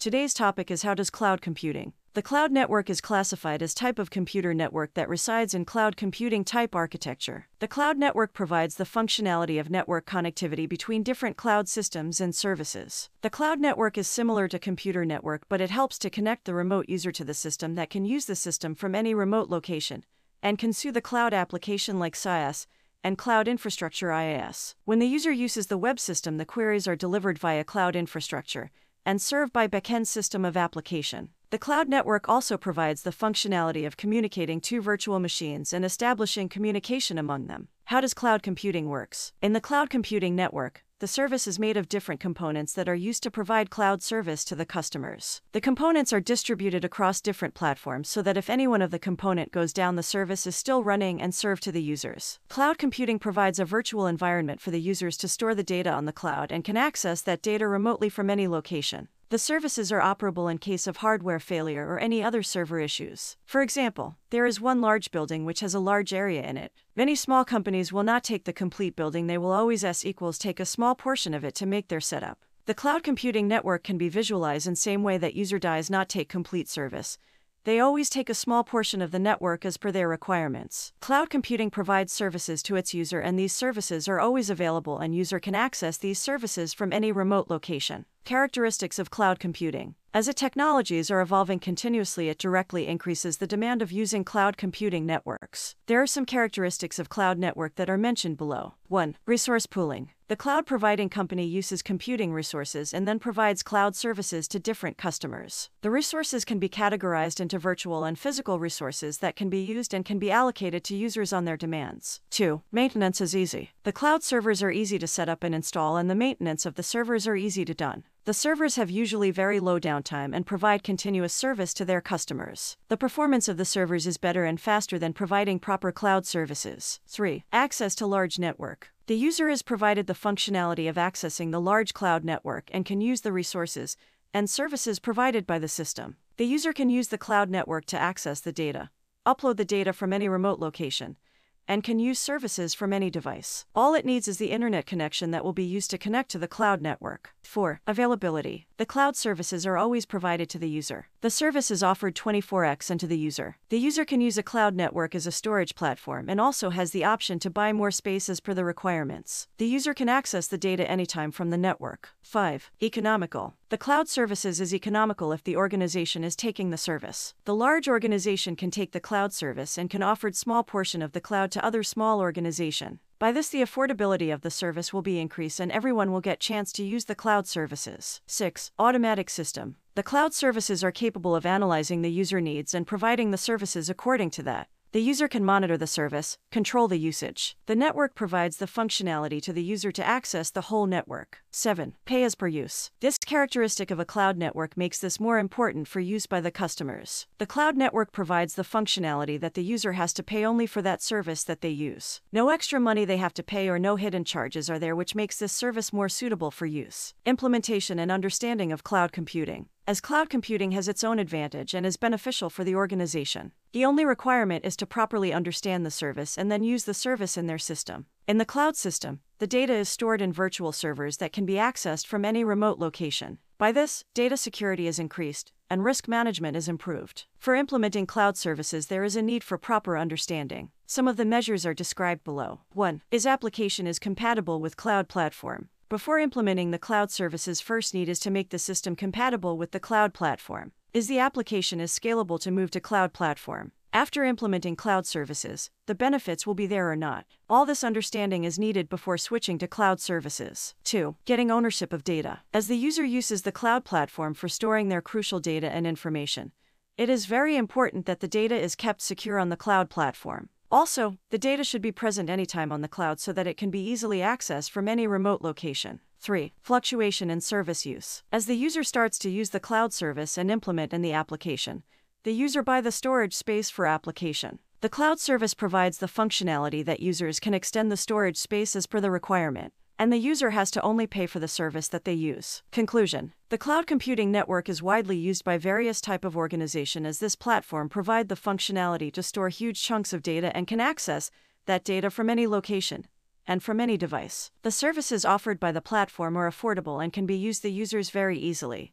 Today's topic is how does cloud computing? The cloud network is classified as type of computer network that resides in cloud computing type architecture. The cloud network provides the functionality of network connectivity between different cloud systems and services. The cloud network is similar to computer network, but it helps to connect the remote user to the system that can use the system from any remote location and can sue the cloud application like SaaS and Cloud Infrastructure IaaS. When the user uses the web system, the queries are delivered via cloud infrastructure and served by backend system of application. The cloud network also provides the functionality of communicating two virtual machines and establishing communication among them. How does cloud computing works? In the cloud computing network, the service is made of different components that are used to provide cloud service to the customers. The components are distributed across different platforms so that if any one of the component goes down, the service is still running and served to the users. Cloud computing provides a virtual environment for the users to store the data on the cloud and can access that data remotely from any location. The services are operable in case of hardware failure or any other server issues. For example, there is one large building which has a large area in it. Many small companies will not take the complete building, they will always S equals take a small portion of it to make their setup. The cloud computing network can be visualized in same way that user does not take complete service. They always take a small portion of the network as per their requirements. Cloud computing provides services to its user and these services are always available and user can access these services from any remote location. Characteristics of cloud computing. As the technologies are evolving continuously, it directly increases the demand of using cloud computing networks. There are some characteristics of cloud network that are mentioned below. 1. Resource pooling. The cloud providing company uses computing resources and then provides cloud services to different customers. The resources can be categorized into virtual and physical resources that can be used and can be allocated to users on their demands. 2. Maintenance is easy. The cloud servers are easy to set up and install, and the maintenance of the servers are easy to done. The servers have usually very low downtime and provide continuous service to their customers. The performance of the servers is better and faster than providing proper cloud services. 3. Access to large network. The user is provided the functionality of accessing the large cloud network and can use the resources and services provided by the system. The user can use the cloud network to access the data, upload the data from any remote location, and can use services from any device. All it needs is the internet connection that will be used to connect to the cloud network. 4. Availability. The cloud services are always provided to the user. The service is offered 24x and to the user. The user can use a cloud network as a storage platform and also has the option to buy more space as per the requirements. The user can access the data anytime from the network. 5. Economical. The cloud services is economical if the organization is taking the service. The large organization can take the cloud service and can offer small portion of the cloud other small organization. By this the affordability of the service will be increased and everyone will get chance to use the cloud services. 6. Automatic system. The cloud services are capable of analyzing the user needs and providing the services according to that. The user can monitor the service, control the usage. The network provides the functionality to the user to access the whole network. 7. Pay as per use. This characteristic of a cloud network makes this more important for use by the customers. The cloud network provides the functionality that the user has to pay only for that service that they use. No extra money they have to pay or no hidden charges are there, which makes this service more suitable for use. Implementation and understanding of cloud computing as cloud computing has its own advantage and is beneficial for the organization. The only requirement is to properly understand the service and then use the service in their system. In the cloud system, the data is stored in virtual servers that can be accessed from any remote location. By this, data security is increased and risk management is improved. For implementing cloud services, there is a need for proper understanding. Some of the measures are described below. 1. Is application is compatible with cloud platform? Before implementing the cloud services, first need is to make the system compatible with the cloud platform. Is the application is scalable to move to cloud platform? After implementing cloud services, the benefits will be there or not. All this understanding is needed before switching to cloud services. 2. Getting ownership of data. As the user uses the cloud platform for storing their crucial data and information, it is very important that the data is kept secure on the cloud platform. Also, the data should be present anytime on the cloud so that it can be easily accessed from any remote location. 3. Fluctuation in service use. As the user starts to use the cloud service and implement in the application, the user buy the storage space for application. The cloud service provides the functionality that users can extend the storage space as per the requirement and the user has to only pay for the service that they use. Conclusion The cloud computing network is widely used by various type of organization as this platform provide the functionality to store huge chunks of data and can access that data from any location and from any device. The services offered by the platform are affordable and can be used the users very easily.